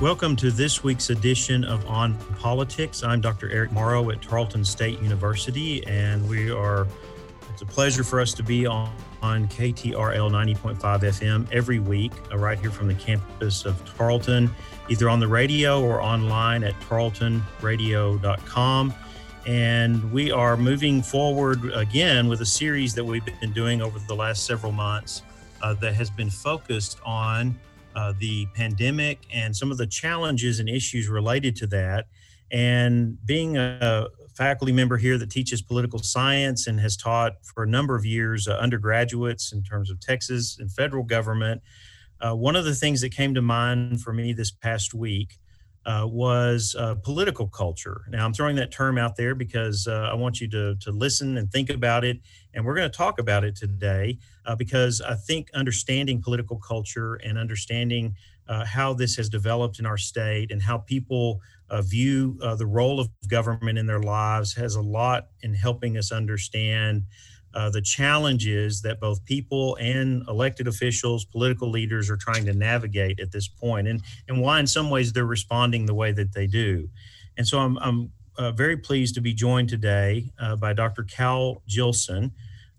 Welcome to this week's edition of On Politics. I'm Dr. Eric Morrow at Tarleton State University, and we are, it's a pleasure for us to be on, on KTRL 90.5 FM every week, uh, right here from the campus of Tarleton, either on the radio or online at tarletonradio.com. And we are moving forward again with a series that we've been doing over the last several months uh, that has been focused on uh, the pandemic and some of the challenges and issues related to that. And being a faculty member here that teaches political science and has taught for a number of years uh, undergraduates in terms of Texas and federal government, uh, one of the things that came to mind for me this past week uh, was uh, political culture. Now, I'm throwing that term out there because uh, I want you to, to listen and think about it. And we're going to talk about it today uh, because I think understanding political culture and understanding uh, how this has developed in our state and how people uh, view the role of government in their lives has a lot in helping us understand uh, the challenges that both people and elected officials, political leaders are trying to navigate at this point, and and why in some ways they're responding the way that they do. And so I'm I'm uh, very pleased to be joined today uh, by Dr. Cal Jillson,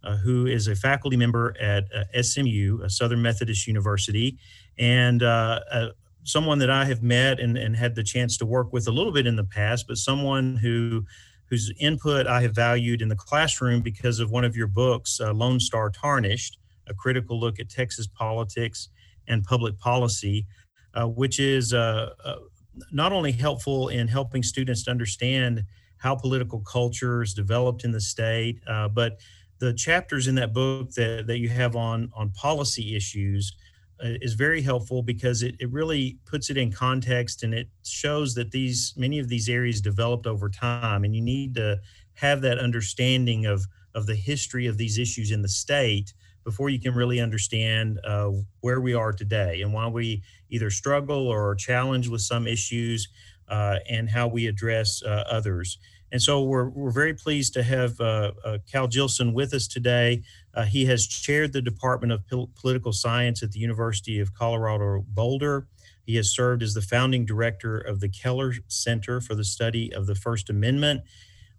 uh, who is a faculty member at uh, SMU, Southern Methodist University, and uh, someone that I have met and, and had the chance to work with a little bit in the past, but someone who whose input I have valued in the classroom because of one of your books, uh, Lone Star Tarnished, a critical look at Texas politics and public policy, uh, which is uh, uh not only helpful in helping students to understand how political culture is developed in the state, uh, but the chapters in that book that, that you have on, on policy issues is very helpful because it, it really puts it in context and it shows that these many of these areas developed over time and you need to have that understanding of of the history of these issues in the state before you can really understand uh, where we are today and why we either struggle or are challenged with some issues uh, and how we address uh, others. And so we're, we're very pleased to have uh, uh, Cal Jillson with us today. Uh, he has chaired the Department of Pol- Political Science at the University of Colorado Boulder. He has served as the founding director of the Keller Center for the Study of the First Amendment.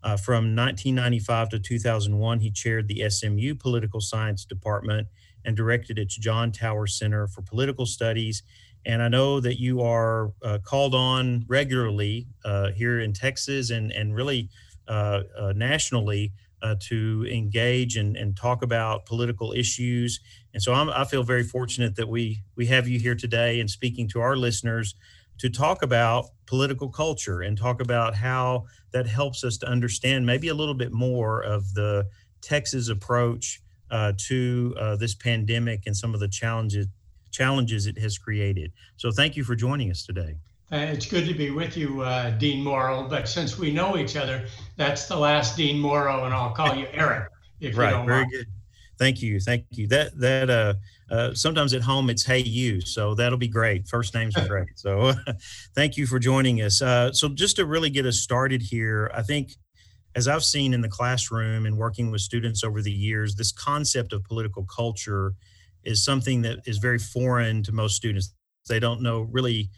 Uh, from 1995 to 2001, he chaired the SMU Political Science Department and directed its John Tower Center for Political Studies and I know that you are uh, called on regularly uh, here in Texas and, and really uh, uh nationally uh, to engage and, and talk about political issues. And so I'm, i feel very fortunate that we, we have you here today and speaking to our listeners to talk about political culture and talk about how that helps us to understand maybe a little bit more of the Texas approach uh, to this pandemic and some of the challenges challenges it has created. So thank you for joining us today. Uh, it's good to be with you, uh, Dean Morrow. But since we know each other, that's the last Dean Morrow, and I'll call you Eric. If right, you don't very mind. good. Thank you, thank you. That that uh, uh, sometimes at home it's hey you, so that'll be great. First names are great. So thank you for joining us. Uh, so just to really get us started here, I think as I've seen in the classroom and working with students over the years, this concept of political culture is something that is very foreign to most students. They don't know really.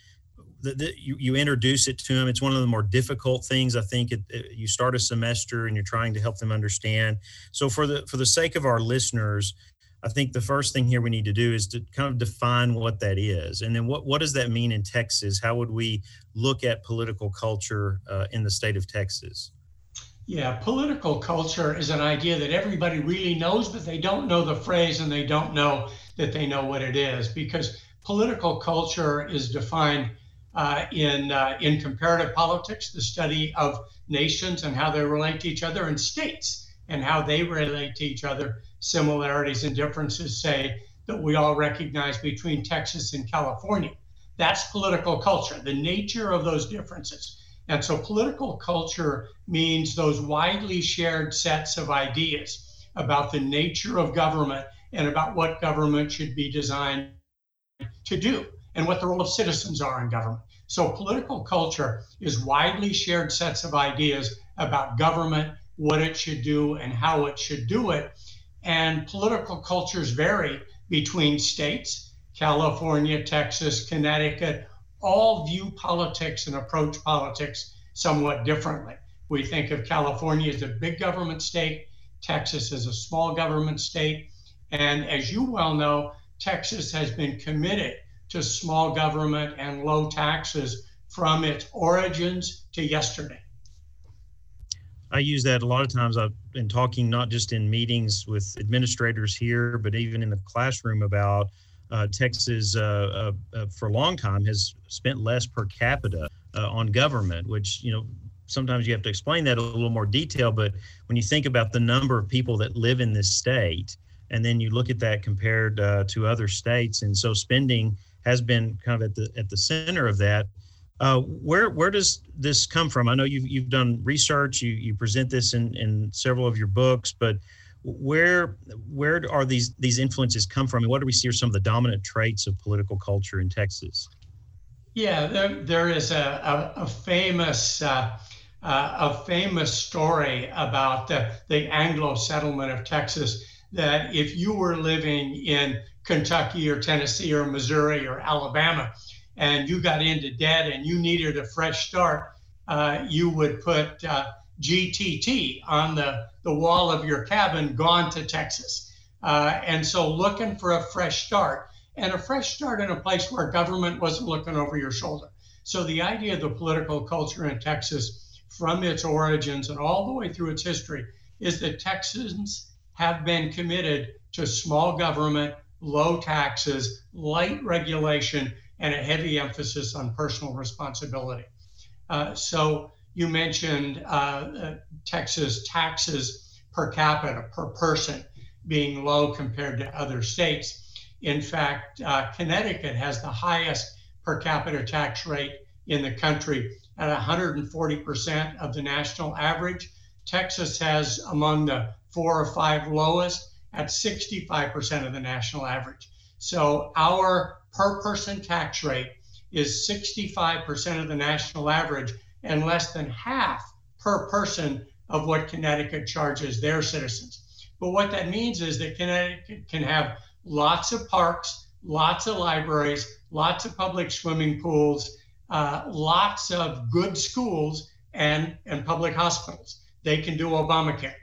The, the, you, you introduce it to them. It's one of the more difficult things. I think it, it, you start a semester and you're trying to help them understand. So for the for the sake of our listeners, I think the first thing here we need to do is to kind of define what that is, and then what what does that mean in Texas? How would we look at political culture uh, in the state of Texas? Yeah, political culture is an idea that everybody really knows, but they don't know the phrase and they don't know that they know what it is because political culture is defined uh, in uh, in comparative politics, the study of nations and how they relate to each other, and states and how they relate to each other. Similarities and differences, say that we all recognize between Texas and California. That's political culture, the nature of those differences. And so political culture means those widely shared sets of ideas about the nature of government and about what government should be designed to do and what the role of citizens are in government. So political culture is widely shared sets of ideas about government, what it should do, and how it should do it. And political cultures vary between states. California, Texas, Connecticut, all view politics and approach politics somewhat differently. We think of California as a big government state, Texas as a small government state. And as you well know, Texas has been committed to small government and low taxes from its origins to yesterday. I use that a lot of times. I've been talking not just in meetings with administrators here, but even in the classroom about uh, Texas uh, uh, uh for a long time has spent less per capita uh, on government, which you know sometimes you have to explain that a little more detail. But when you think about the number of people that live in this state, and then you look at that compared uh, to other states, and so spending has been kind of at the at the center of that. Uh, where where does this come from? I know you've you've done research. You you present this in in several of your books, but where where are these these influences come from, and what do we see are some of the dominant traits of political culture in Texas? Yeah, there, there is a, a, a famous uh, uh, a famous story about the, the Anglo settlement of Texas. That if you were living in Kentucky or Tennessee or Missouri or Alabama, and you got into debt and you needed a fresh start, uh, you would put uh, GTT on the, the wall of your cabin, gone to Texas. Uh, and so looking for a fresh start and a fresh start in a place where government wasn't looking over your shoulder. So the idea of the political culture in Texas from its origins and all the way through its history is that Texans have been committed to small government, low taxes, light regulation, and a heavy emphasis on personal responsibility. Uh, so you mentioned uh, uh, Texas taxes per capita, per person, being low compared to other states. In fact, uh, Connecticut has the highest per capita tax rate in the country at 140% of the national average. Texas has among the four or five lowest at 65% of the national average. So our per person tax rate is 65% of the national average and less than half per person of what Connecticut charges their citizens. But what that means is that Connecticut can have lots of parks, lots of libraries, lots of public swimming pools, uh, lots of good schools, and, and public hospitals. They can do Obamacare.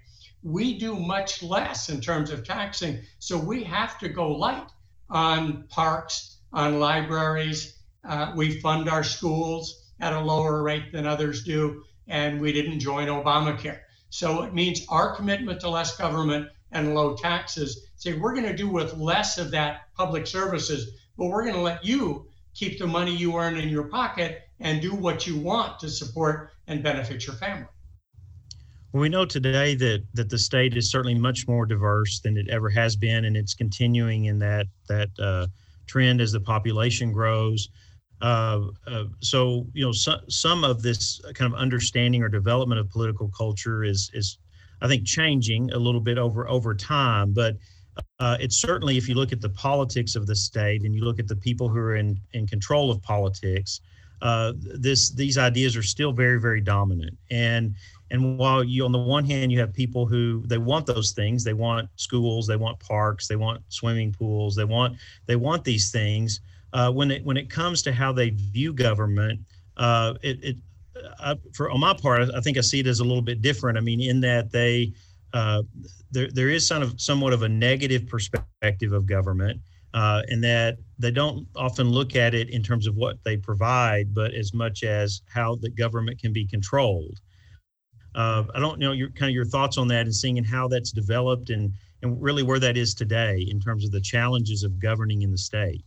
We do much less in terms of taxing, so we have to go light on parks, on libraries. Uh, we fund our schools at a lower rate than others do, and we didn't join Obamacare. So it means our commitment to less government and low taxes say we're going to do with less of that public services, but we're going to let you keep the money you earn in your pocket and do what you want to support and benefit your family. We know today that that the state is certainly much more diverse than it ever has been, and it's continuing in that that uh, trend as the population grows. Uh, uh, so you know, so, some of this kind of understanding or development of political culture is is I think changing a little bit over over time, but uh, it's certainly if you look at the politics of the state and you look at the people who are in in control of politics, uh, this these ideas are still very very dominant. And and while you on the one hand you have people who they want those things, they want schools, they want parks, they want swimming pools, they want they want these things uh, when it when it comes to how they view government, uh, it, it I, for on my part, I think I see it as a little bit different. I mean, in that they uh, there there is kind of somewhat of a negative perspective of government, uh, in that they don't often look at it in terms of what they provide, but as much as how the government can be controlled. Uh, I don't know your kind of your thoughts on that and seeing how that's developed and and really where that is today in terms of the challenges of governing in the state.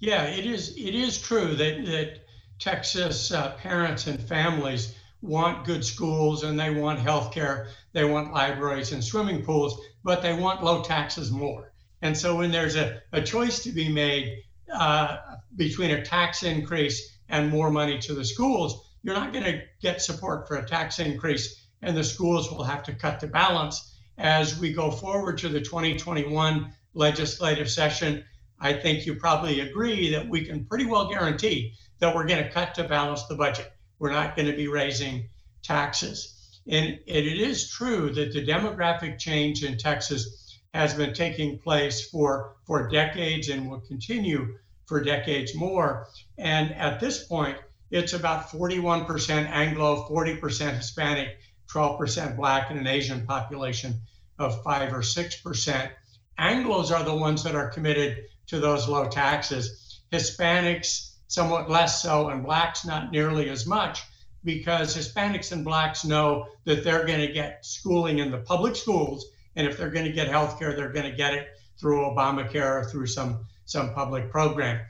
Yeah, it is. It is true that that Texas uh, parents and families want good schools and they want health care, they want libraries and swimming pools, but they want low taxes more. And so when there's a, a choice to be made uh, between a tax increase and more money to the schools, you're not going to get support for a tax increase, and the schools will have to cut the balance as we go forward to the 2021 legislative session I think you probably agree that we can pretty well guarantee that we're going to cut to balance the budget. We're not going to be raising taxes. And it is true that the demographic change in Texas has been taking place for, for decades and will continue for decades more. And at this point, it's about 41% Anglo, 40% Hispanic, 12% Black, and an Asian population of 5 or 6%. Anglos are the ones that are committed to those low taxes. Hispanics, somewhat less so, and Blacks, not nearly as much, because Hispanics and Blacks know that they're going to get schooling in the public schools. And if they're going to get health care, they're going to get it through Obamacare or through some, some public program.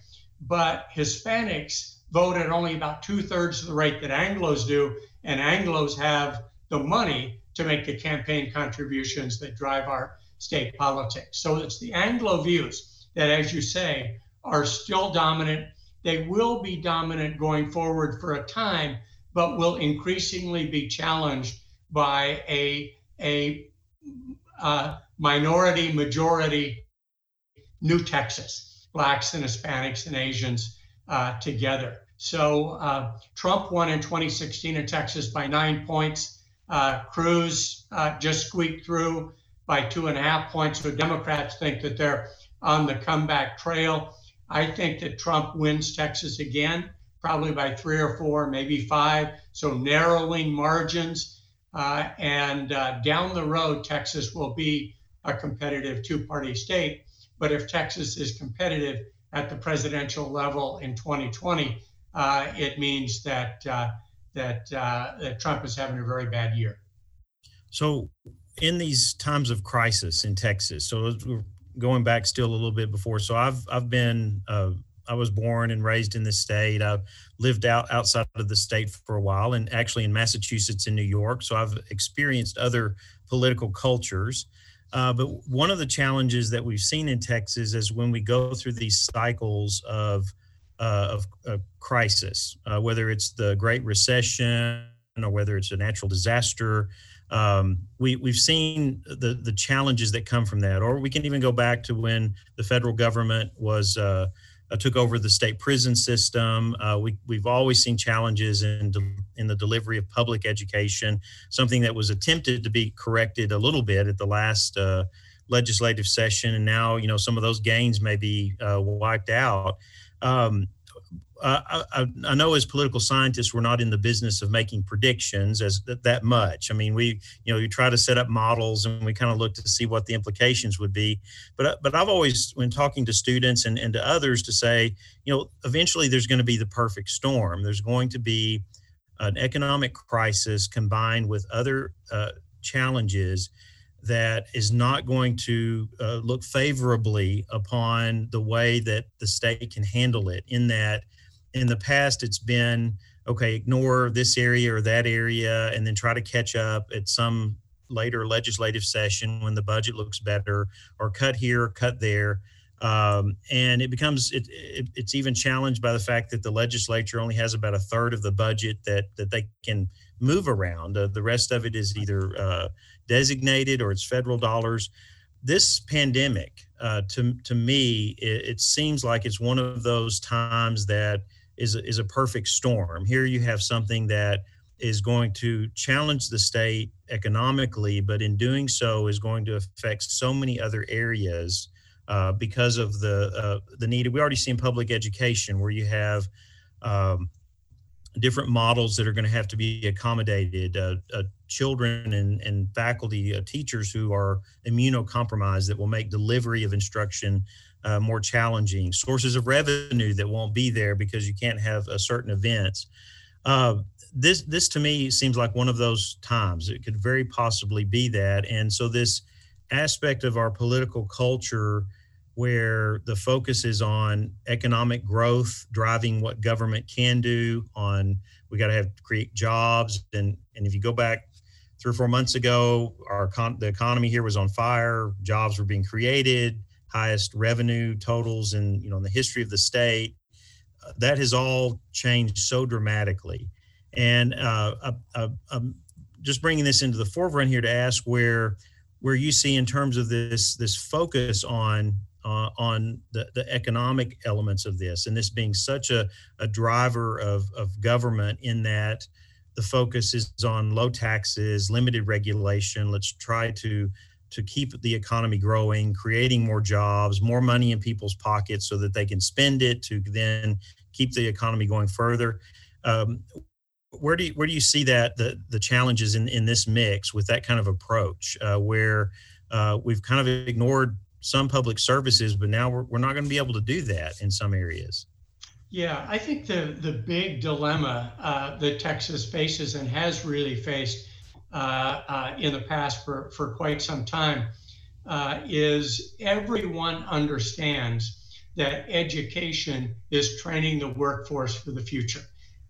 But Hispanics vote at only about two thirds of the rate that Anglos do, and Anglos have the money to make the campaign contributions that drive our state politics. So it's the Anglo views that, as you say, are still dominant. They will be dominant going forward for a time, but will increasingly be challenged by a, a uh, minority majority new Texas, blacks and Hispanics and Asians uh, together. So uh, Trump won in 2016 in Texas by nine points. Uh, Cruz uh, just squeaked through by two and a half points. So Democrats think that they're on the comeback trail. I think that Trump wins Texas again, probably by three or four, maybe five. So narrowing margins. Uh, and uh, down the road, Texas will be a competitive two party state. But if Texas is competitive, at the presidential level in 2020, uh, it means that uh, that uh, that Trump is having a very bad year. So, in these times of crisis in Texas, so we're going back still a little bit before. So, I've I've been uh, I was born and raised in this state. I've lived out outside of the state for a while, and actually in Massachusetts and New York. So, I've experienced other political cultures. Uh, but one of the challenges that we've seen in Texas is when we go through these cycles of uh, of, of, crisis, uh, whether it's the Great Recession or whether it's a natural disaster. Um, we we've seen the the challenges that come from that, or we can even go back to when the federal government was uh, took over the state prison system. Uh, we, we've always seen challenges in, de- in the delivery of public education, something that was attempted to be corrected a little bit at the last uh, legislative session. And now, you know, some of those gains may be uh, wiped out. Um, I, I, I, know as political scientists, we're not in the business of making predictions as that, that much. I mean, we, you know, you try to set up models and we kind of look to see what the implications would be. But, but I've always, when talking to students and, and to others, to say, you know, eventually there's going to be the perfect storm. There's going to be an economic crisis combined with other uh, challenges that is not going to uh, look favorably upon the way that the state can handle it in that in the past it's been okay ignore this area or that area and then try to catch up at some later legislative session when the budget looks better or cut here or cut there. Um, and it becomes it, it, it's even challenged by the fact that the legislature only has about a third of the budget that that they can move around. Uh, the rest of it is either uh, designated or it's federal dollars. This pandemic uh, to to me it, it seems like it's one of those times that is is a perfect storm. Here you have something that is going to challenge the state economically, but in doing so is going to affect so many other areas uh, because of the uh, the need. We already see in public education where you have um, different models that are going to have to be accommodated. Uh, uh children and, and faculty, uh, teachers who are immunocompromised that will make delivery of instruction uh, more challenging, sources of revenue that won't be there because you can't have a certain events. Uh, this this to me seems like one of those times. It could very possibly be that, and so this aspect of our political culture where the focus is on economic growth driving what government can do on we got to have create jobs and and if you go back three or four months ago our con- the economy here was on fire jobs were being created highest revenue totals in you know in the history of the state. Uh, that has all changed so dramatically, and uh, uh, uh, um, just bringing this into the forefront here to ask where where you see in terms of this this focus on uh, on the, the economic elements of this, and this being such a, a driver of, of government in that the focus is on low taxes, limited regulation. Let's try to to keep the economy growing, creating more jobs, more money in people's pockets so that they can spend it to then keep the economy going further. Um, where do you, where do you see that the the challenges in in this mix with that kind of approach uh, where uh, we've kind of ignored some public services, but now we're, we're not going to be able to do that in some areas. Yeah, I think the the big dilemma uh, that Texas faces and has really faced in the past for, for quite some time uh, is everyone understands that education is training the workforce for the future.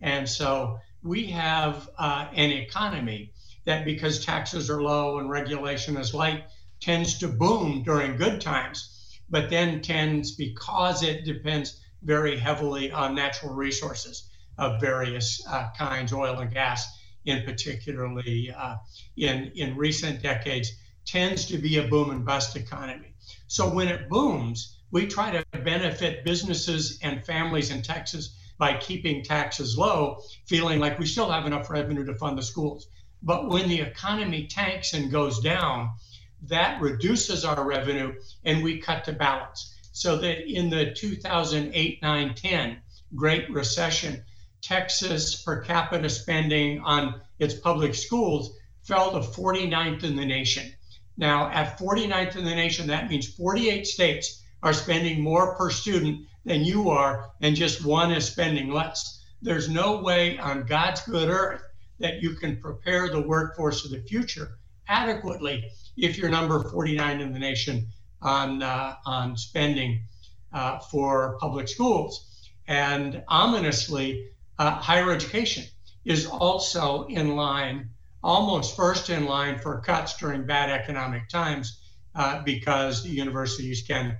And so we have uh, an economy that, because taxes are low and regulation is light, tends to boom during good times, but then tends, because it depends very heavily on natural resources of various uh, kinds, oil and gas in particularly uh, in, in recent decades, tends to be a boom and bust economy. So when it booms, we try to benefit businesses and families in Texas by keeping taxes low, feeling like we still have enough revenue to fund the schools. But when the economy tanks and goes down, that reduces our revenue and we cut to balance. So that in the 2008 9 10 Great Recession, Texas per capita spending on its public schools fell to 49th in the nation. Now, at 49th in the nation, that means 48 states are spending more per student than you are, and just one is spending less. There's no way on God's good earth that you can prepare the workforce of the future adequately if you're number 49 in the nation on, uh, on spending uh, for public schools. And ominously, uh, higher education is also in line, almost first in line for cuts during bad economic times uh, because the universities can,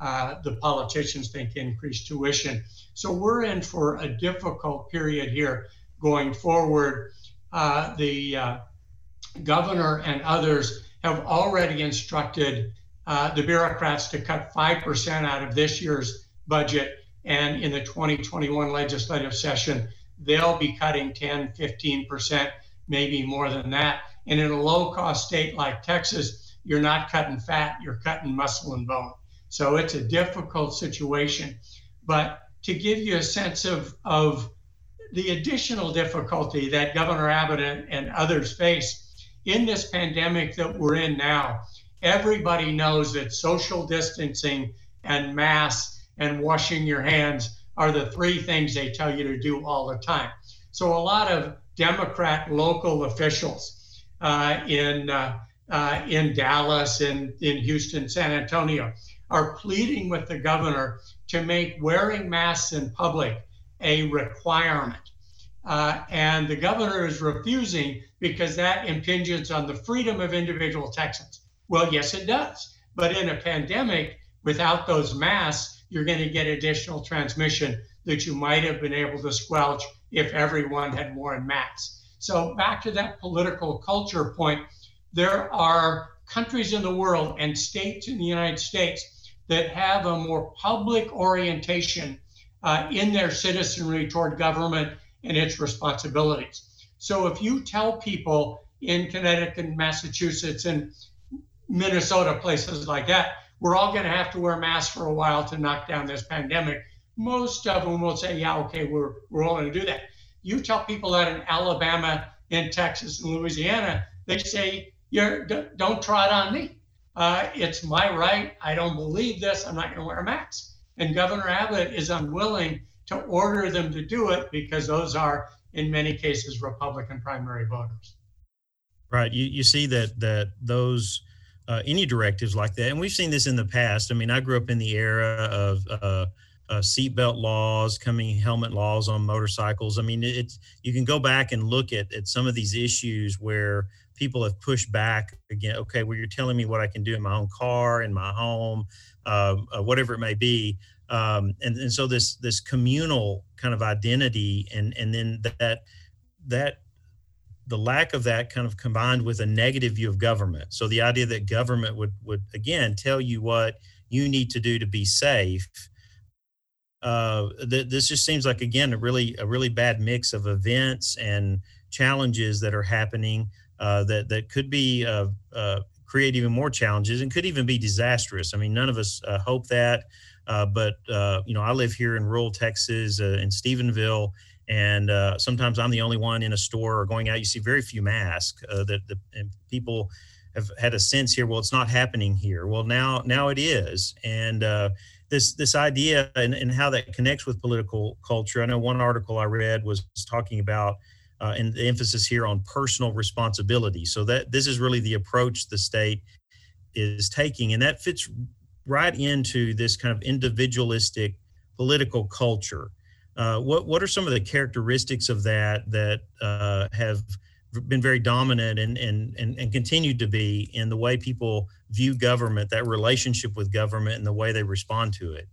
uh, the politicians think, increase tuition. So we're in for a difficult period here going forward. Uh, the uh, governor and others have already instructed uh, the bureaucrats to cut 5% out of this year's budget and in the 2021 legislative session, they'll be cutting 10, 15%, maybe more than that. And in a low cost state like Texas, you're not cutting fat, you're cutting muscle and bone. So it's a difficult situation. But to give you a sense of, of the additional difficulty that Governor Abbott and, and others face in this pandemic that we're in now, everybody knows that social distancing and masks and washing your hands are the three things they tell you to do all the time. So a lot of Democrat local officials uh, in uh, uh, in Dallas and in Houston, San Antonio are pleading with the governor to make wearing masks in public a requirement. Uh, and the governor is refusing because that impinges on the freedom of individual Texans. Well, yes, it does. But in a pandemic, without those masks, you're going to get additional transmission that you might have been able to squelch if everyone had worn masks. So, back to that political culture point, there are countries in the world and states in the United States that have a more public orientation uh, in their citizenry toward government and its responsibilities. So, if you tell people in Connecticut, Massachusetts, and Minnesota, places like that, we're all going to have to wear masks for a while to knock down this pandemic. Most of them will say, yeah, okay, we're, we're all going to do that. You tell people that in Alabama, in Texas, and Louisiana, they say, You're, don't trot on me. Uh, it's my right. I don't believe this. I'm not going to wear a mask. And Governor Abbott is unwilling to order them to do it because those are, in many cases, Republican primary voters. Right. You, you see that that those uh, any directives like that. And we've seen this in the past. I mean, I grew up in the era of uh, uh, seatbelt laws, coming helmet laws on motorcycles. I mean, it's you can go back and look at at some of these issues where people have pushed back again. Okay, well, you're telling me what I can do in my own car, in my home, um, uh, whatever it may be. Um, and, and so this this communal kind of identity and and then that that the lack of that kind of combined with a negative view of government. So the idea that government would would again tell you what you need to do to be safe. Uh, th- this just seems like again a really a really bad mix of events and challenges that are happening uh, that that could be uh, uh create even more challenges and could even be disastrous. I mean, none of us uh, hope that. Uh, but you know, I live here in rural Texas in Stephenville, and uh, sometimes I'm the only one in a store or going out. You see very few masks. Uh, that the people have had a sense here. Well, it's not happening here. Well, now now it is, and this this idea and, and how that connects with political culture. I know one article I read was talking about uh, and the emphasis here on personal responsibility. So that this is really the approach the state is taking, and that fits right into this kind of individualistic political culture. Uh, what what are some of the characteristics of that that uh, have been very dominant and, and and and continued to be in the way people view government, that relationship with government, and the way they respond to it?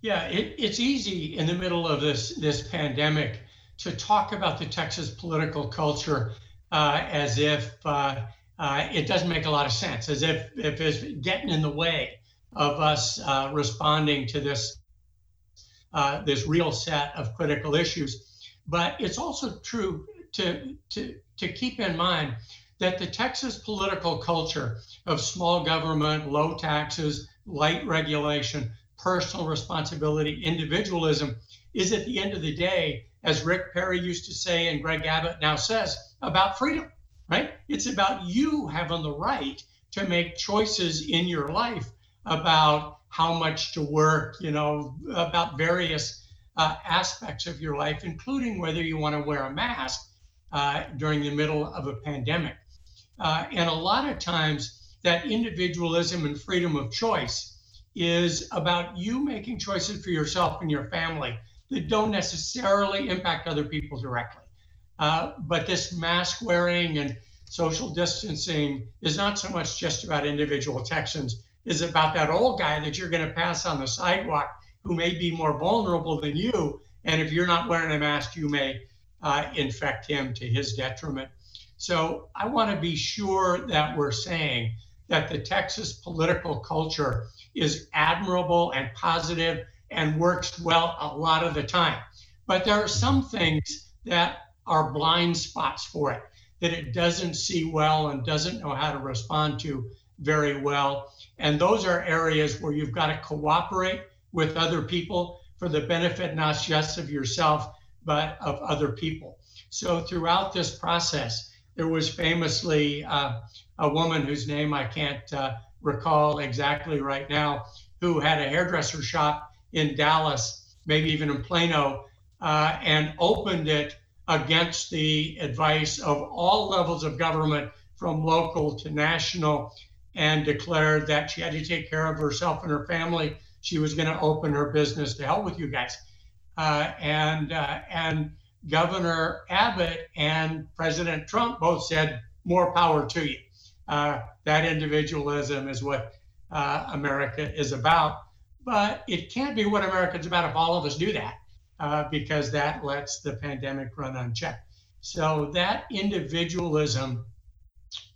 Yeah, it, it's easy in the middle of this this pandemic to talk about the Texas political culture uh, as if uh, uh, it doesn't make a lot of sense, as if if it's getting in the way of us uh, responding to this uh, this real set of critical issues. But it's also true to, to, to keep in mind that the Texas political culture of small government, low taxes, light regulation, personal responsibility, individualism is at the end of the day, as Rick Perry used to say and Greg Abbott now says, about freedom, right? It's about you having the right to make choices in your life about how much to work, you know, about various uh, aspects of your life, including whether you want to wear a mask uh, during the middle of a pandemic. Uh, and a lot of times, that individualism and freedom of choice is about you making choices for yourself and your family that don't necessarily impact other people directly. Uh, but this mask wearing and social distancing is not so much just about individual Texans, is about that old guy that you're going to pass on the sidewalk who may be more vulnerable than you. And if you're not wearing a mask, you may uh, infect him to his detriment. So I want to be sure that we're saying that the Texas political culture is admirable and positive and works well a lot of the time. But there are some things that are blind spots for it, that it doesn't see well and doesn't know how to respond to very well. And those are areas where you've got to cooperate with other people for the benefit not just of yourself, but of other people. So throughout this process, there was famously uh, a woman whose name I can't uh, recall exactly right now, who had a hairdresser shop in Dallas, maybe even in Plano, uh, and opened it against the advice of all levels of government, from local to national, and declared that she had to take care of herself and her family. She was going to open her business to help with you guys. Uh, and uh, and Governor Abbott and President Trump both said, more power to you. Uh, that individualism is what uh, America is about. But it can't be what America's about if all of us do that, uh, because that lets the pandemic run unchecked. So that individualism,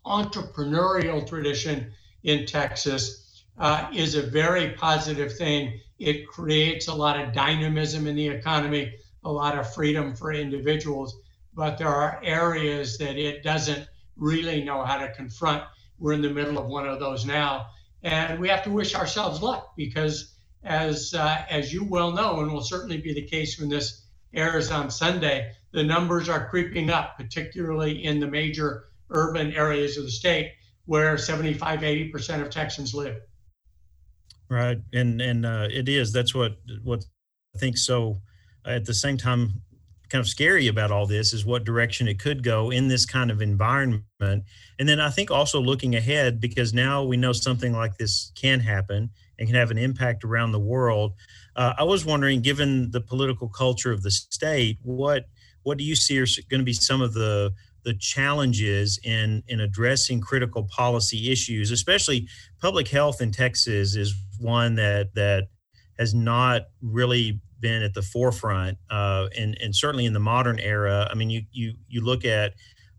entrepreneurial tradition in Texas uh, is a very positive thing. It creates a lot of dynamism in the economy a lot of freedom for individuals, but there are areas that it doesn't really know how to confront. We're in the middle of one of those now, and we have to wish ourselves luck because, as uh, as you well know, and will certainly be the case when this airs on Sunday, the numbers are creeping up, particularly in the major urban areas of the state where 75, 80 percent of Texans live. Right, and and uh, it is. That's what what I think so at the same time kind of scary about all this is what direction it could go in this kind of environment. And then I think also looking ahead because now we know something like this can happen and can have an impact around the world. Uh, I was wondering, given the political culture of the state, what what do you see are going to be some of the the challenges in in addressing critical policy issues, especially public health in Texas is one that that has not really been at the forefront, uh, and and certainly in the modern era. I mean, you you you look at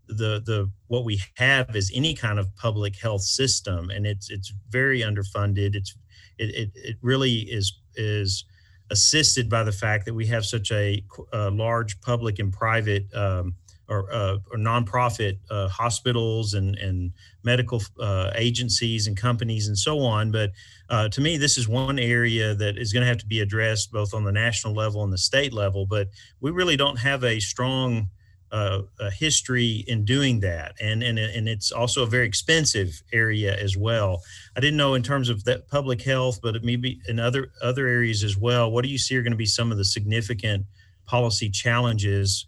the the what we have is any kind of public health system, and it's it's very underfunded. It's it it, it really is is assisted by the fact that we have such a, a large public and private um, or, uh, or nonprofit uh, hospitals and, and medical uh, agencies and companies and so on. But uh, to me, this is one area that is going to have to be addressed both on the national level and the state level. But we really don't have a strong uh, history in doing that, and and and it's also a very expensive area as well. I didn't know in terms of that public health, but maybe in other other areas as well. What do you see are going to be some of the significant policy challenges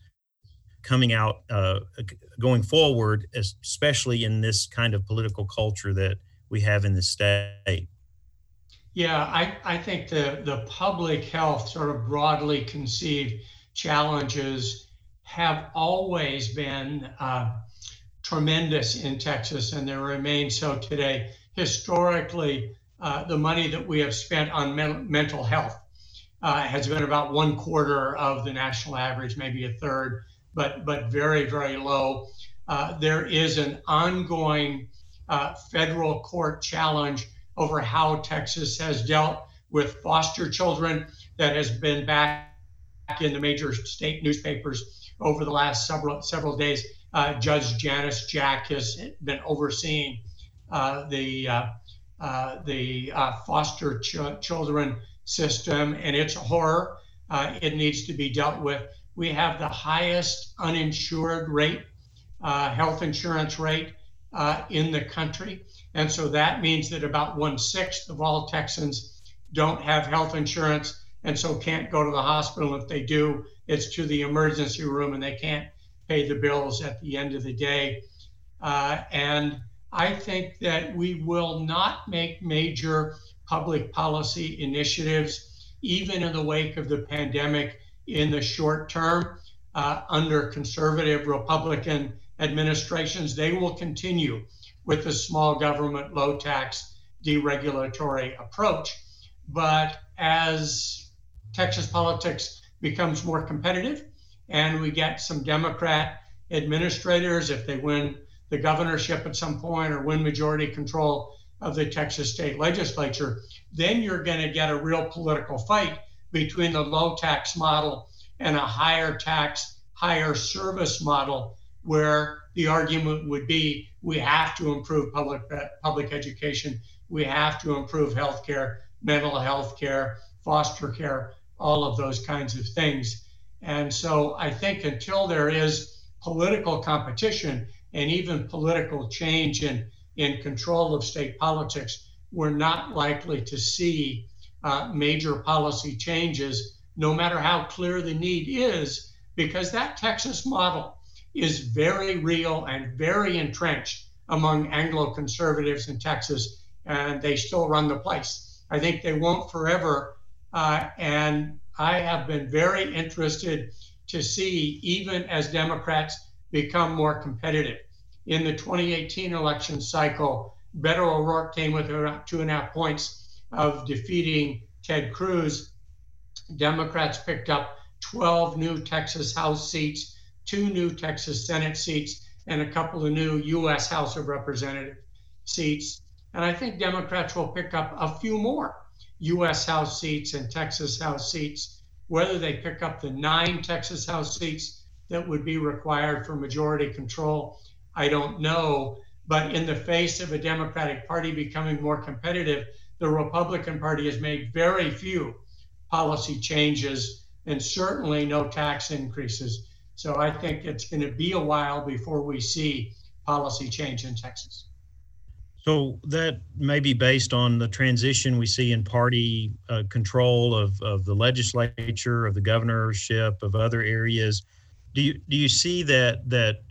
coming out uh, going forward, especially in this kind of political culture that we have in the state? Yeah, I, I think the, the public health, sort of broadly conceived challenges, have always been uh, tremendous in Texas, and they remain so today. Historically, uh, the money that we have spent on men- mental health uh, has been about one quarter of the national average, maybe a third but but very very low. Uh, there is an ongoing uh, federal court challenge over how Texas has dealt with foster children that has been back in the major state newspapers over the last several several days. Uh, Judge Janis Jack has been overseeing uh, the uh, uh, the foster ch- children system, and it's a horror. it needs to be dealt with we have the highest uninsured rate, uh, health insurance rate uh, in the country. And so that means that about one sixth of all Texans don't have health insurance and so can't go to the hospital. If they do, it's to the emergency room and they can't pay the bills at the end of the day. Uh, and I think that we will not make major public policy initiatives, even in the wake of the pandemic, in the short term uh, under conservative Republican administrations. They will continue with the small government, low tax, deregulatory approach. But as Texas politics becomes more competitive and we get some Democrat administrators, if they win the governorship at some point or win majority control of the Texas state legislature, then you're going to get a real political fight between the low tax model and a higher tax, higher service model, where the argument would be we have to improve public uh, public education, we have to improve healthcare, mental health care, foster care, all of those kinds of things. And so I think until there is political competition and even political change in, in control of state politics, we're not likely to see uh, major policy changes, no matter how clear the need is, because that Texas model is very real and very entrenched among Anglo conservatives in Texas, and they still run the place. I think they won't forever. Uh, and I have been very interested to see, even as Democrats become more competitive. In the 2018 election cycle, Beto O'Rourke came with two and a half points of defeating Ted Cruz, Democrats picked up 12 new Texas House seats, two new Texas Senate seats, and a couple of new U.S. House of Representative seats. And I think Democrats will pick up a few more U.S. House seats and Texas House seats. Whether they pick up the nine Texas House seats that would be required for majority control, I don't know. But in the face of a Democratic Party becoming more competitive, the Republican Party has made very few policy changes and certainly no tax increases. So I think it's going to be a while before we see policy change in Texas. So that may be based on the transition we see in party uh, control of, of the legislature, of the governorship, of other areas. Do you do you see that that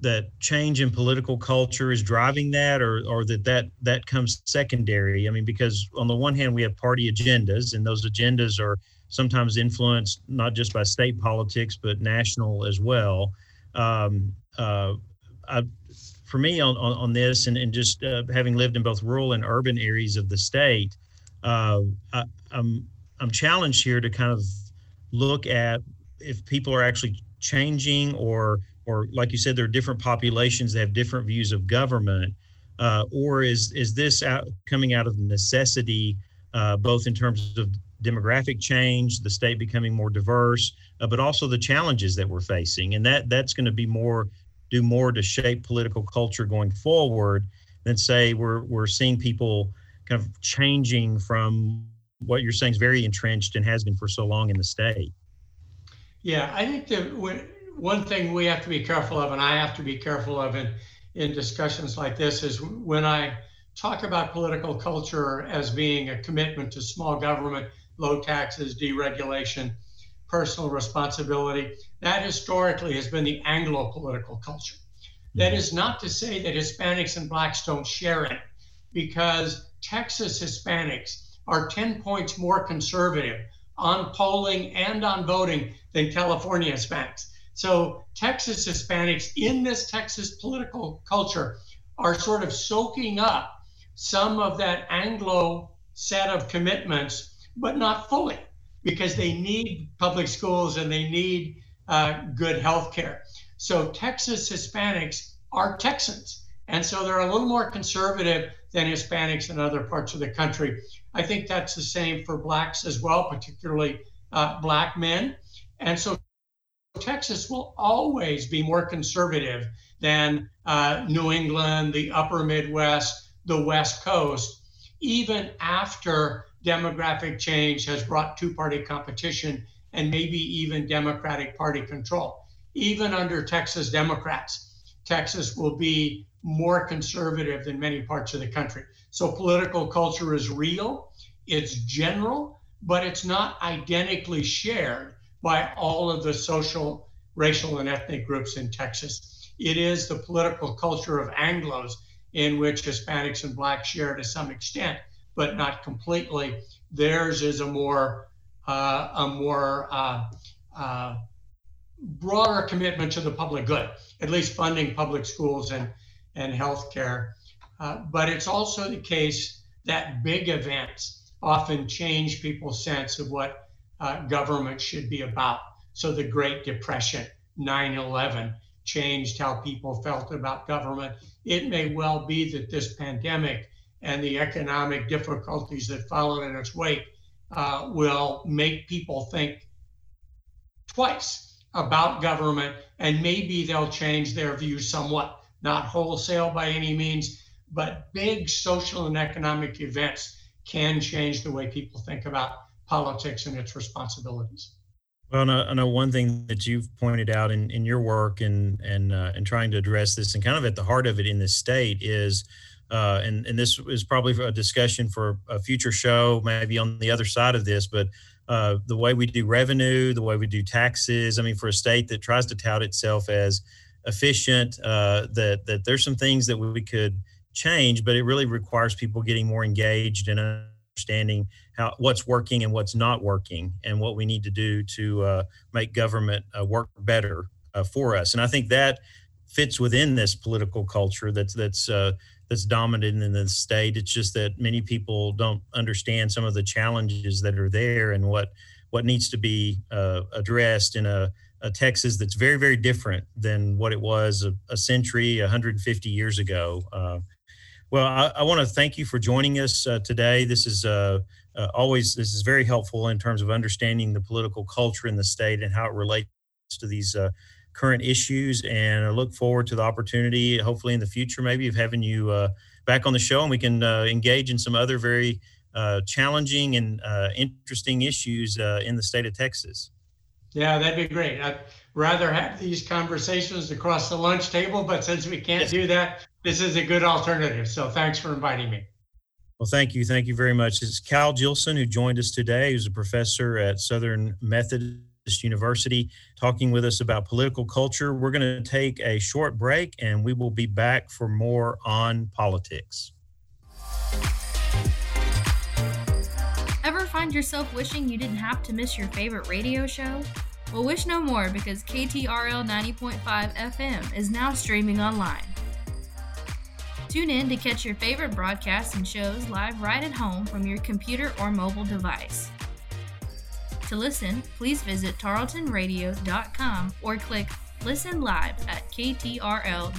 that change in political culture is driving that or or that that that comes secondary? I mean because on the one hand we have party agendas and those agendas are sometimes influenced not just by state politics but national as well. Um, uh, I, for me on, on, on, this and, and just uh, having lived in both rural and urban areas of the state uh, I, I'm I'm challenged here to kind of look at if people are actually changing or or like you said, there are different populations that have different views of government, uh, or is is this out, coming out of necessity, uh, both in terms of demographic change, the state becoming more diverse, uh, but also the challenges that we're facing, and that that's going to be more do more to shape political culture going forward than say we're we're seeing people kind of changing from what you're saying is very entrenched and has been for so long in the state. Yeah, I think that one thing we have to be careful of, and I have to be careful of in, in discussions like this, is when I talk about political culture as being a commitment to small government, low taxes, deregulation, personal responsibility, that historically has been the Anglo political culture. That mm-hmm. is not to say that Hispanics and Blacks don't share it, because Texas Hispanics are 10 points more conservative on polling and on voting than California Hispanics. So Texas Hispanics in this Texas political culture are sort of soaking up some of that Anglo set of commitments, but not fully, because they need public schools and they need uh, good health care. So Texas Hispanics are Texans. And so they're a little more conservative than Hispanics in other parts of the country. I think that's the same for blacks as well, particularly uh, black men. And so Texas will always be more conservative than uh, New England, the upper Midwest, the West Coast, even after demographic change has brought two party competition and maybe even Democratic Party control. Even under Texas Democrats, Texas will be more conservative than many parts of the country. So political culture is real, it's general, but it's not identically shared by all of the social, racial, and ethnic groups in Texas. It is the political culture of Anglos in which Hispanics and Blacks share to some extent, but not completely. Theirs is a more uh, a more uh, uh, broader commitment to the public good, at least funding public schools and and healthcare. Uh, but it's also the case that big events often change people's sense of what uh, government should be about. So the Great Depression, 9 11, changed how people felt about government. It may well be that this pandemic and the economic difficulties that followed in its wake uh, will make people think twice about government, and maybe they'll change their views somewhat not wholesale by any means, but big social and economic events can change the way people think about politics and its responsibilities. Well, I know one thing that you've pointed out in, in your work and and uh, and trying to address this, and kind of at the heart of it in this state is, uh, and and this is probably a discussion for a future show, maybe on the other side of this, but uh, the way we do revenue, the way we do taxes. I mean, for a state that tries to tout itself as efficient. Uh, that that there's some things that we could change, but it really requires people getting more engaged and understanding how what's working and what's not working, and what we need to do to uh, make government uh, work better uh, for us. And I think that fits within this political culture that's that's uh, that's dominant in the state. It's just that many people don't understand some of the challenges that are there and what what needs to be uh, addressed in a a Texas that's very, very different than what it was a, a century, 150 years ago. Uh, well, I, I want to thank you for joining us uh, today. This is uh, uh, always this is very helpful in terms of understanding the political culture in the state and how it relates to these uh, current issues. And I look forward to the opportunity, hopefully in the future, maybe of having you uh, back on the show, and we can engage in some other very challenging and interesting issues in the state of Texas. Yeah, that'd be great. I'd rather have these conversations across the lunch table, but since we can't do that, this is a good alternative. So thanks for inviting me. Well, thank you. Thank you very much. It's Cal Jillson who joined us today, who's a professor at Southern Methodist University, talking with us about political culture. We're going to take a short break and we will be back for more on politics. Ever find yourself wishing you didn't have to miss your favorite radio show? Well, wish no more because KTRL 90.5 FM is now streaming online. Tune in to catch your favorite broadcasts and shows live right at home from your computer or mobile device. To listen, please visit tarletonradio.com or click Listen Live at ktrl.fm.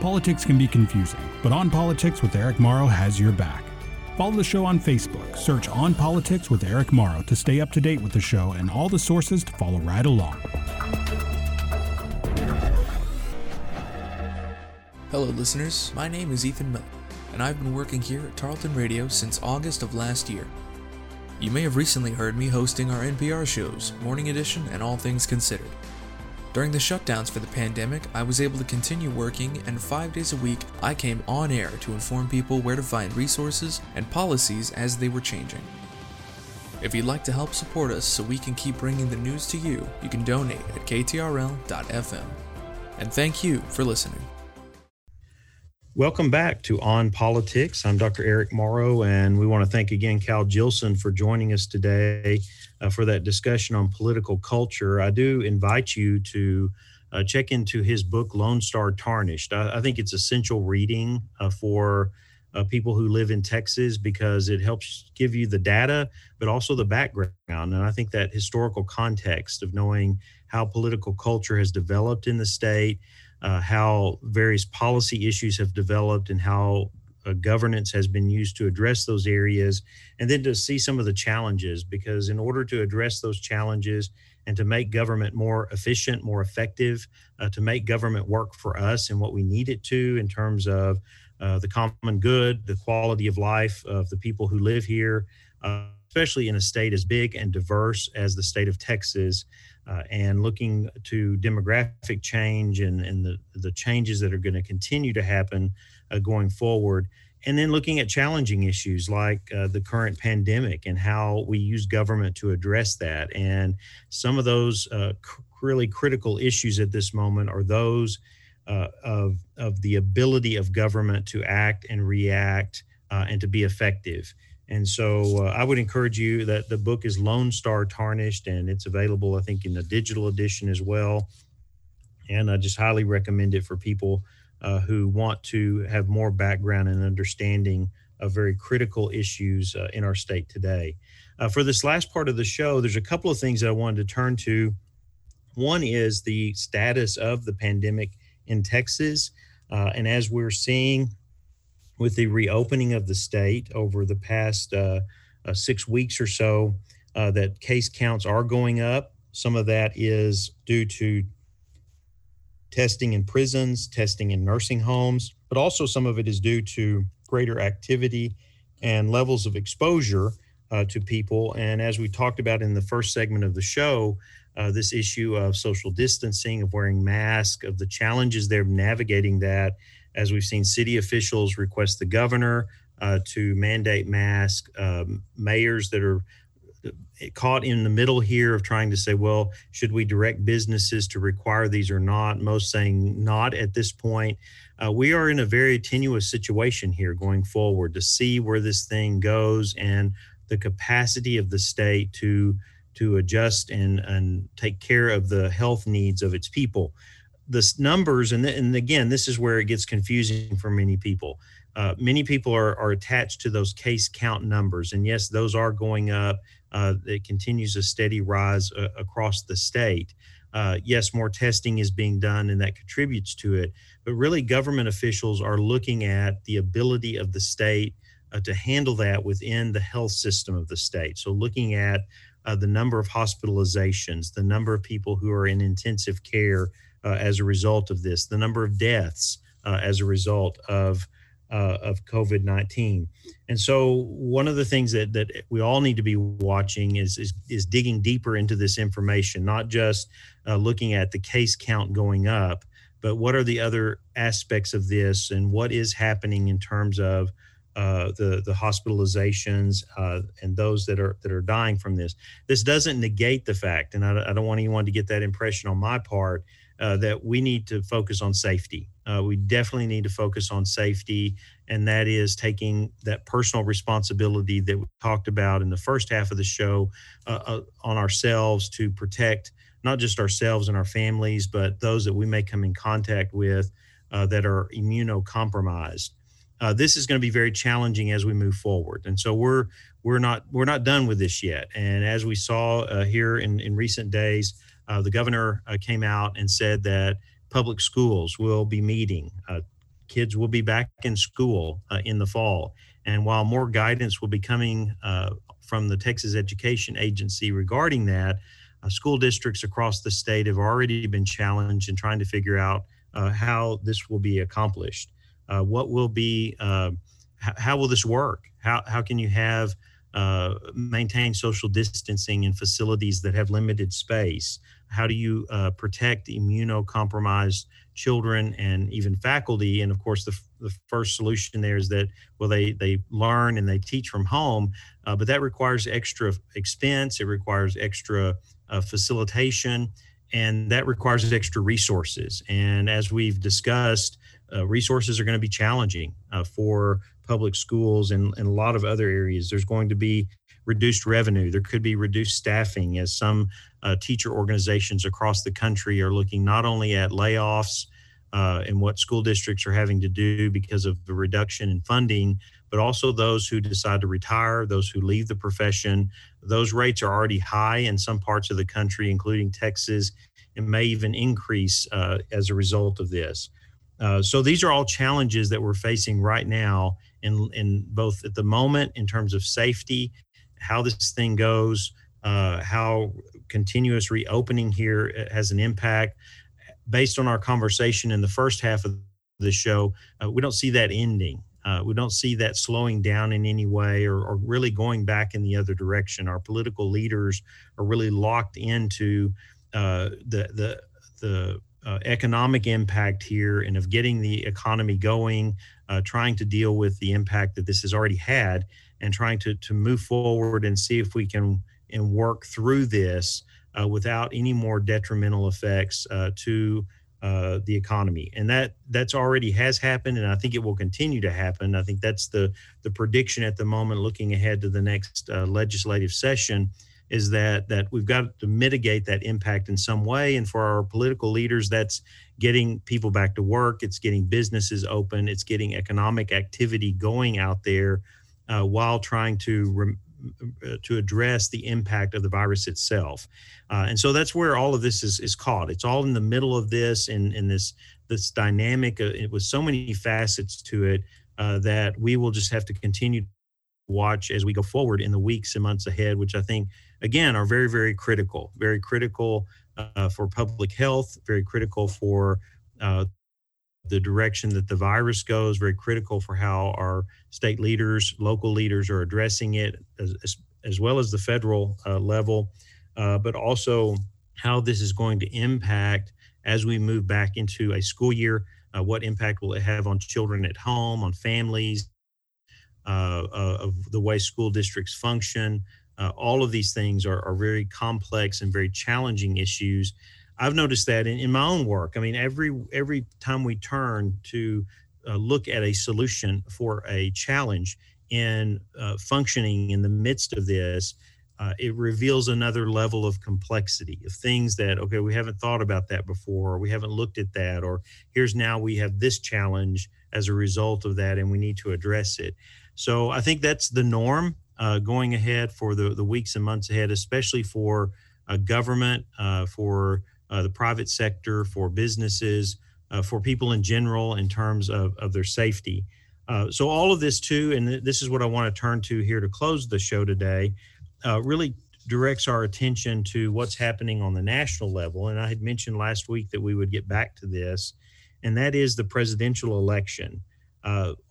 Politics can be confusing, but On Politics with Eric Morrow has your back. Follow the show on Facebook. Search On Politics with Eric Morrow to stay up to date with the show and all the sources to follow right along. Hello, listeners. My name is Ethan Miller, and I've been working here at Tarleton Radio since August of last year. You may have recently heard me hosting our NPR shows, Morning Edition and All Things Considered. During the shutdowns for the pandemic, I was able to continue working, and five days a week, I came on air to inform people where to find resources and policies as they were changing. If you'd like to help support us so we can keep bringing the news to you, you can donate at ktrl.fm. And thank you for listening. Welcome back to On Politics. I'm Dr. Eric Morrow, and we want to thank again Cal Jillson for joining us today uh, for that discussion on political culture. I do invite you to uh, check into his book, Lone Star Tarnished. I, I think it's essential reading uh, for uh, people who live in Texas because it helps give you the data, but also the background. And I think that historical context of knowing how political culture has developed in the state, uh, how various policy issues have developed, and how uh, governance has been used to address those areas, and then to see some of the challenges. Because in order to address those challenges and to make government more efficient, more effective, uh, to make government work for us and what we need it to in terms of uh, the common good, the quality of life of the people who live here, uh, especially in a state as big and diverse as the state of Texas. Uh, and looking to demographic change and, and the, the changes that are going to continue to happen uh, going forward. And then looking at challenging issues like uh, the current pandemic and how we use government to address that. And some of those uh, cr- really critical issues at this moment are those uh, of, of the ability of government to act and react uh, and to be effective. And so uh, I would encourage you that the book is Lone Star Tarnished and it's available, I think, in the digital edition as well. And I just highly recommend it for people uh, who want to have more background and understanding of very critical issues in our state today. For this last part of the show, there's a couple of things that I wanted to turn to. One is the status of the pandemic in Texas. Uh, and as we're seeing with the reopening of the state over the past uh, uh, six weeks or so, that case counts are going up. Some of that is due to testing in prisons, testing in nursing homes, but also some of it is due to greater activity and levels of exposure uh, to people. And as we talked about in the first segment of the show, uh, this issue of social distancing, of wearing masks, of the challenges they're navigating that, as we've seen city officials request the governor uh, to mandate masks, um, mayors that are caught in the middle here of trying to say, well, should we direct businesses to require these or not? Most saying not at this point. Uh, we are in a very tenuous situation here going forward to see where this thing goes and the capacity of the state to to adjust and and take care of the health needs of its people. The numbers, and, and again, this is where it gets confusing for many people. Uh, many people are, are attached to those case count numbers. And yes, those are going up uh, it continues a steady rise uh, across the state. Uh, yes, more testing is being done and that contributes to it. But really, government officials are looking at the ability of the state uh, to handle that within the health system of the state. So, looking at uh, the number of hospitalizations, the number of people who are in intensive care uh, as a result of this, the number of deaths as a result of uh, of COVID 19. And so, one of the things that, that we all need to be watching is, is, is digging deeper into this information, not just uh, looking at the case count going up, but what are the other aspects of this and what is happening in terms of uh, the the hospitalizations uh, and those that are that are dying from this. This doesn't negate the fact, and I, I don't want anyone to get that impression on my part uh, that we need to focus on safety. Uh, we definitely need to focus on safety, and that is taking that personal responsibility that we talked about in the first half of the show uh, on ourselves to protect not just ourselves and our families, but those that we may come in contact with that are immunocompromised. Uh, this is going to be very challenging as we move forward, and so we're we're not we're not done with this yet. And as we saw here in in recent days uh, the governor uh, came out and said that public schools will be meeting uh, kids will be back in school uh, in the fall. And while more guidance will be coming uh, from the Texas Education Agency regarding that, uh, school districts across the state have already been challenged in trying to figure out uh, how this will be accomplished. Uh, what will be, h- how will this work? How, how can you have uh, maintain social distancing in facilities that have limited space? How do you uh, protect immunocompromised children and even faculty? And of course, the, the first solution there is that, well, they, they learn and they teach from home, uh, but that requires extra expense, it requires extra uh, facilitation, and that requires extra resources. And as we've discussed, uh, resources are going to be challenging for public schools and, and a lot of other areas. There's going to be reduced revenue. There could be reduced staffing as some uh, teacher organizations across the country are looking not only at layoffs uh, and what school districts are having to do because of the reduction in funding, but also those who decide to retire, those who leave the profession. Those rates are already high in some parts of the country, including Texas, and may even increase uh, as a result of this. Uh, so these are all challenges that we're facing right now in, in both at the moment in terms of safety, how this thing goes, uh, how continuous reopening here uh, has an impact. Based on our conversation in the first half of the show, uh, we don't see that ending. Uh, we don't see that slowing down in any way or, or, really going back in the other direction. Our political leaders are really locked into uh, the the the uh, economic impact here and of getting the economy going, uh, trying to deal with the impact that this has already had, and trying to to move forward and see if we can and work through this uh, without any more detrimental effects uh, to uh, the economy. And that that's already has happened, and I think it will continue to happen. I think that's the the prediction at the moment, looking ahead to the next uh, legislative session is that that we've got to mitigate that impact in some way. And for our political leaders that's getting people back to work. It's getting businesses open. It's getting economic activity going out there uh, while trying to uh, to address the impact of the virus itself. Uh, and so that's where all of this is, is caught. It's all in the middle of this and, and this this dynamic uh, with so many facets to it uh, that we will just have to continue watch as we go forward in the weeks and months ahead which i think again, are very, very critical, very critical uh, for public health, very critical for uh, the direction that the virus goes, very critical for how our state leaders, local leaders are addressing it, as, as well as the federal uh, level, uh, but also how this is going to impact as we move back into a school year. Uh, what impact will it have on children at home, on families, of the way school districts function, uh, all of these things are, are, very complex and very challenging issues. I've noticed that in, in my own work. I mean, every every time we turn to uh, look at a solution for a challenge in uh, functioning in the midst of this, uh, it reveals another level of complexity of things that okay, we haven't thought about that before, or we haven't looked at that, or here's now we have this challenge as a result of that, and we need to address it. So I think that's the norm uh, going ahead for the, the weeks and months ahead, especially for uh, government, uh, for uh, the private sector, for businesses, uh, for people in general in terms of, of their safety. So, all of this, too, and this is what I want to turn to here to close the show today, really directs our attention to what's happening on the national level. And I had mentioned last week that we would get back to this, and that is the presidential election.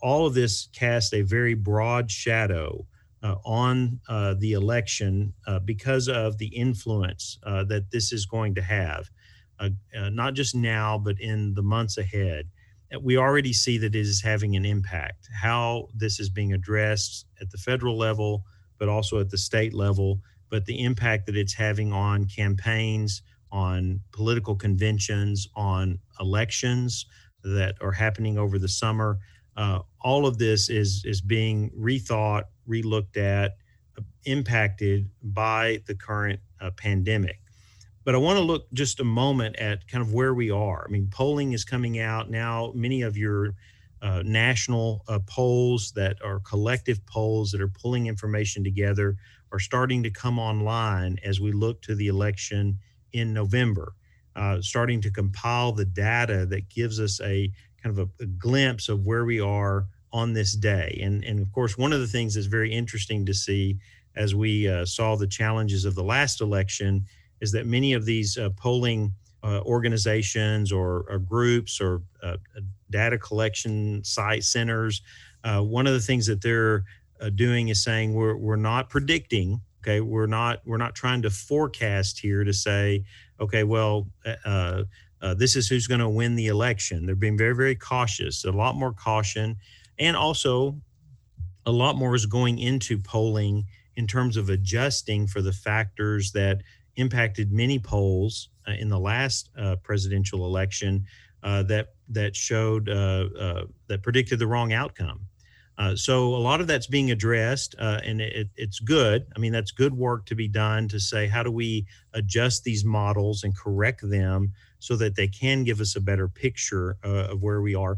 all of this casts a very broad shadow uh, on uh, the election uh, because of the influence uh, that this is going to have, uh, uh, not just now, but in the months ahead. We already see that it is having an impact. How this is being addressed at the federal level, but also at the state level, but the impact that it's having on campaigns, on political conventions, on elections that are happening over the summer. Uh, all of this is is being rethought, relooked at, uh, impacted by the current uh, pandemic. But I want to look just a moment at kind of where we are. I mean, polling is coming out now. Many of your uh, national uh, polls that are collective polls that are pulling information together are starting to come online as we look to the election in November. Uh, starting to compile the data that gives us a kind of a, a glimpse of where we are on this day. And, and of course, one of the things that's very interesting to see as we uh, saw the challenges of the last election is that many of these uh, polling uh, organizations or, or, groups or uh, data collection site centers, uh, one of the things that they're uh, doing is saying we're, we're not predicting. Okay, we're not we're not trying to forecast here to say, okay, well, this is who's going to win the election. They're being very very cautious, a lot more caution, and also a lot more is going into polling in terms of adjusting for the factors that impacted many polls uh, in the last uh, presidential election uh, that that showed uh, uh, that predicted the wrong outcome. Uh, so a lot of that's being addressed, and it, it's good. I mean, that's good work to be done to say how do we adjust these models and correct them so that they can give us a better picture of where we are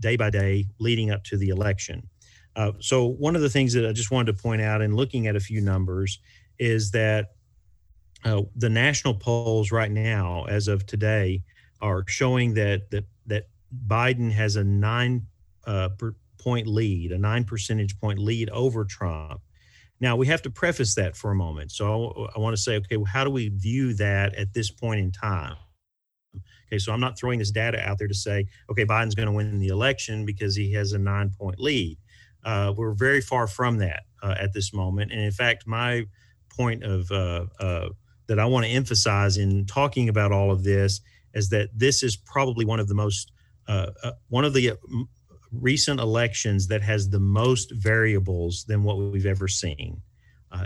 day by day leading up to the election. Uh, so one of the things that I just wanted to point out in looking at a few numbers is that uh, the national polls right now, as of today, are showing that that that Biden has a nine uh, point lead, a nine percentage point lead over Trump. Now we have to preface that for a moment. So I, want to say, okay, well, how do we view that at this point in time? Okay, so I'm not throwing this data out there to say, okay, Biden's going to win the election because he has a nine point lead. Uh, we're very far from that uh, at this moment. And in fact, my point of uh, uh that I want to emphasize in talking about all of this is that this is probably one of the most uh, uh, one of the recent elections that has the most variables than what we've ever seen.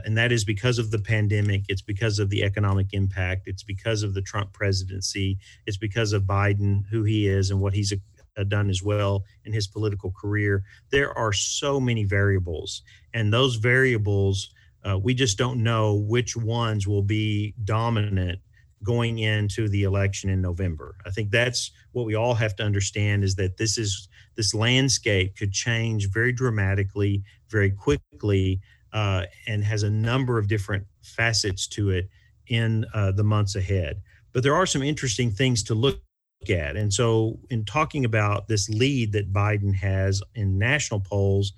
and that is because of the pandemic. It's because of the economic impact. It's because of the Trump presidency. It's because of Biden, who he is, and what he's uh, done as well in his political career. There are so many variables, and those variables, uh, we just don't know which ones will be dominant going into the election in November. I think that's what we all have to understand is that this is this landscape could change very dramatically, very quickly, uh, and has a number of different facets to it in uh, the months ahead. But there are some interesting things to look at. And so, in talking about this lead that Biden has in national polls,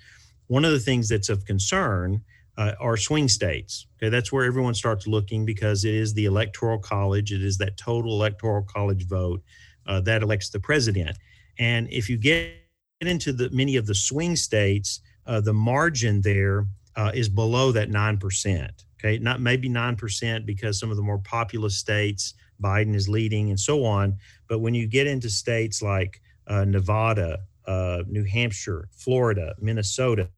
one of the things that's of concern uh, are swing states. Okay, that's where everyone starts looking because it is the electoral college. It is that total electoral college vote uh, that elects the president. And if you get into the many of the swing states, uh, the margin there uh, is below that nine percent. Okay, not maybe nine percent because some of the more populous states Biden is leading and so on. But when you get into states like uh, Nevada, uh, New Hampshire, Florida, Minnesota,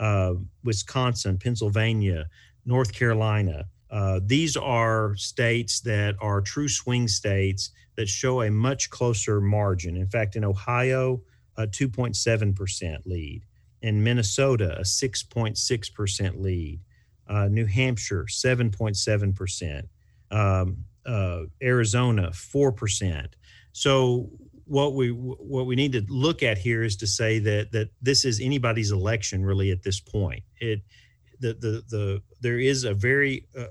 uh, Wisconsin, Pennsylvania, North Carolina, uh, these are states that are true swing states that show a much closer margin. In fact, in Ohio, a 2.7% lead. In Minnesota, a 6.6% lead. Uh, New Hampshire, 7.7%. Um, uh, Arizona, four percent. So what we what we need to look at here is to say that that this is anybody's election really at this point. It the the the there is a very uh,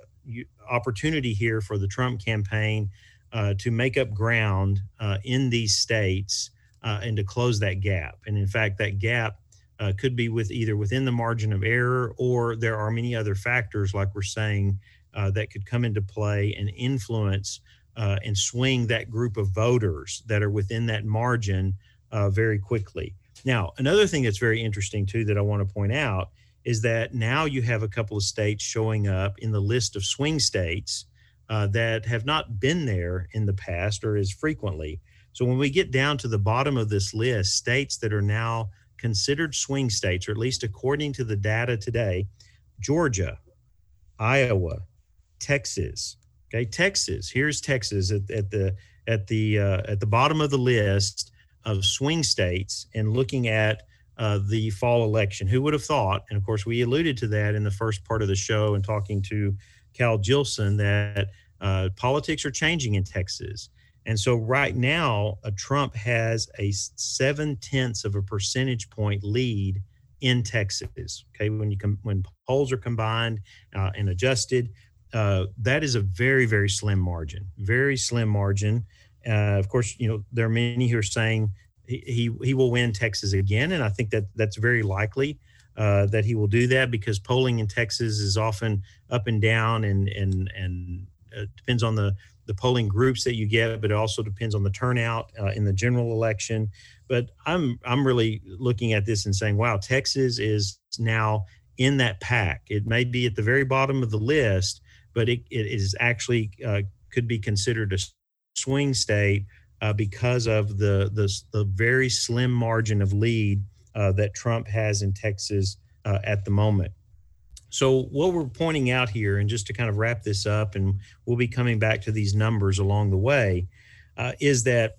opportunity here for the Trump campaign uh, to make up ground uh, in these states uh, and to close that gap. And in fact, that gap uh, could be with either within the margin of error or there are many other factors, like we're saying, uh, that could come into play and influence uh, and swing that group of voters that are within that margin uh, very quickly. Now, another thing that's very interesting too that I want to point out is that now you have a couple of states showing up in the list of swing states uh, that have not been there in the past or as frequently. So when we get down to the bottom of this list, states that are now considered swing states, or at least according to the data today, Georgia, Iowa, Texas. Okay, Texas. Here's Texas at, at the at the uh, at the bottom of the list of swing states, and looking at uh, the fall election. Who would have thought? And of course, we alluded to that in the first part of the show and talking to Cal Jillson that uh, politics are changing in Texas. And so right now, uh, Trump has a seven tenths of a percentage point lead in Texas. Okay, when you com- when polls are combined uh, and adjusted, uh, that is a very very slim margin very slim margin uh, of course you know there are many who are saying he he will win Texas again, and I think that that's very likely uh, that he will do that because polling in Texas is often up and down, and and and uh, depends on the the polling groups that you get, but it also depends on the turnout uh, in the general election. But I'm I'm really looking at this and saying, wow, Texas is now in that pack. It may be at the very bottom of the list, but it, it is actually uh, could be considered a swing state uh, because of the, the, the very slim margin of lead uh, that Trump has in Texas uh, at the moment. So what we're pointing out here, and just to kind of wrap this up, and we'll be coming back to these numbers along the way, uh, is that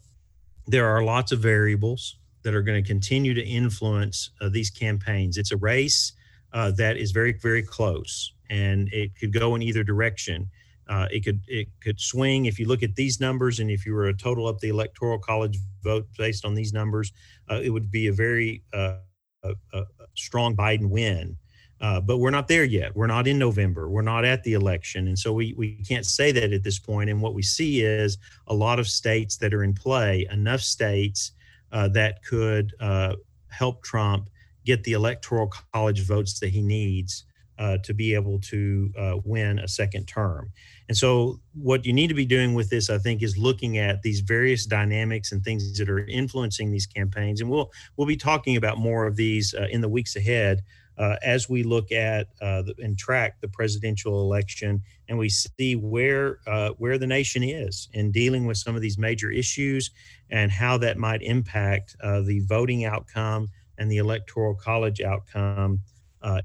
there are lots of variables that are going to continue to influence uh, these campaigns. It's a race that is very, very close, and it could go in either direction. Uh, it could it could swing if you look at these numbers, and if you were to total up the electoral college vote based on these numbers, uh, it would be a very uh, a, a strong Biden win. Uh, but we're not there yet. We're not in November. We're not at the election, and so we we can't say that at this point. And what we see is a lot of states that are in play, enough states uh, that could uh, help Trump get the electoral college votes that he needs uh, to be able to uh, win a second term. And so, what you need to be doing with this, I think, is looking at these various dynamics and things that are influencing these campaigns. And we'll we'll be talking about more of these uh, in the weeks ahead uh, as we look at uh, the, and track the presidential election, and we see where uh, where the nation is in dealing with some of these major issues and how that might impact the voting outcome and the electoral college outcome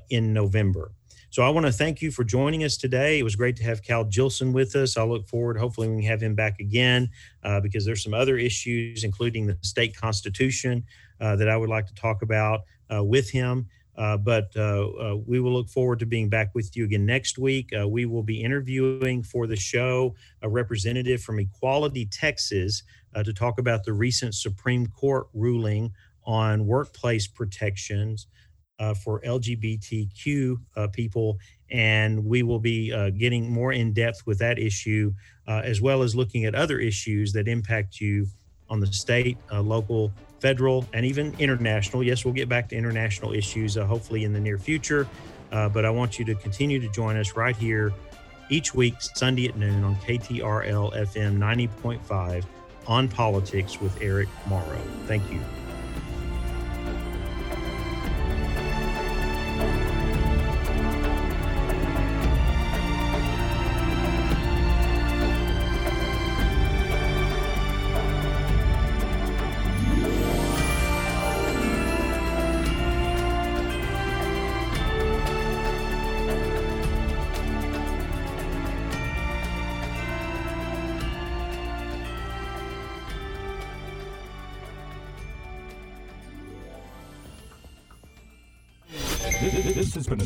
in November. So I want to thank you for joining us today. It was great to have Cal Jillson with us. I look forward, hopefully, we can have him back again uh, because there's some other issues, including the state constitution, uh, that I would like to talk about uh, with him. Uh, but uh, uh, we will look forward to being back with you again next week. we will be interviewing for the show a representative from Equality Texas to talk about the recent Supreme Court ruling on workplace protections uh, for LGBTQ uh, people. And we will be uh, getting more in depth with that issue, uh, as well as looking at other issues that impact you on the state, uh, local, federal, and even international. Yes, we'll get back to international issues uh, hopefully in the near future. but I want you to continue to join us right here each week, Sunday at noon on KTRL FM 90.5 on politics with Eric Morrow. Thank you.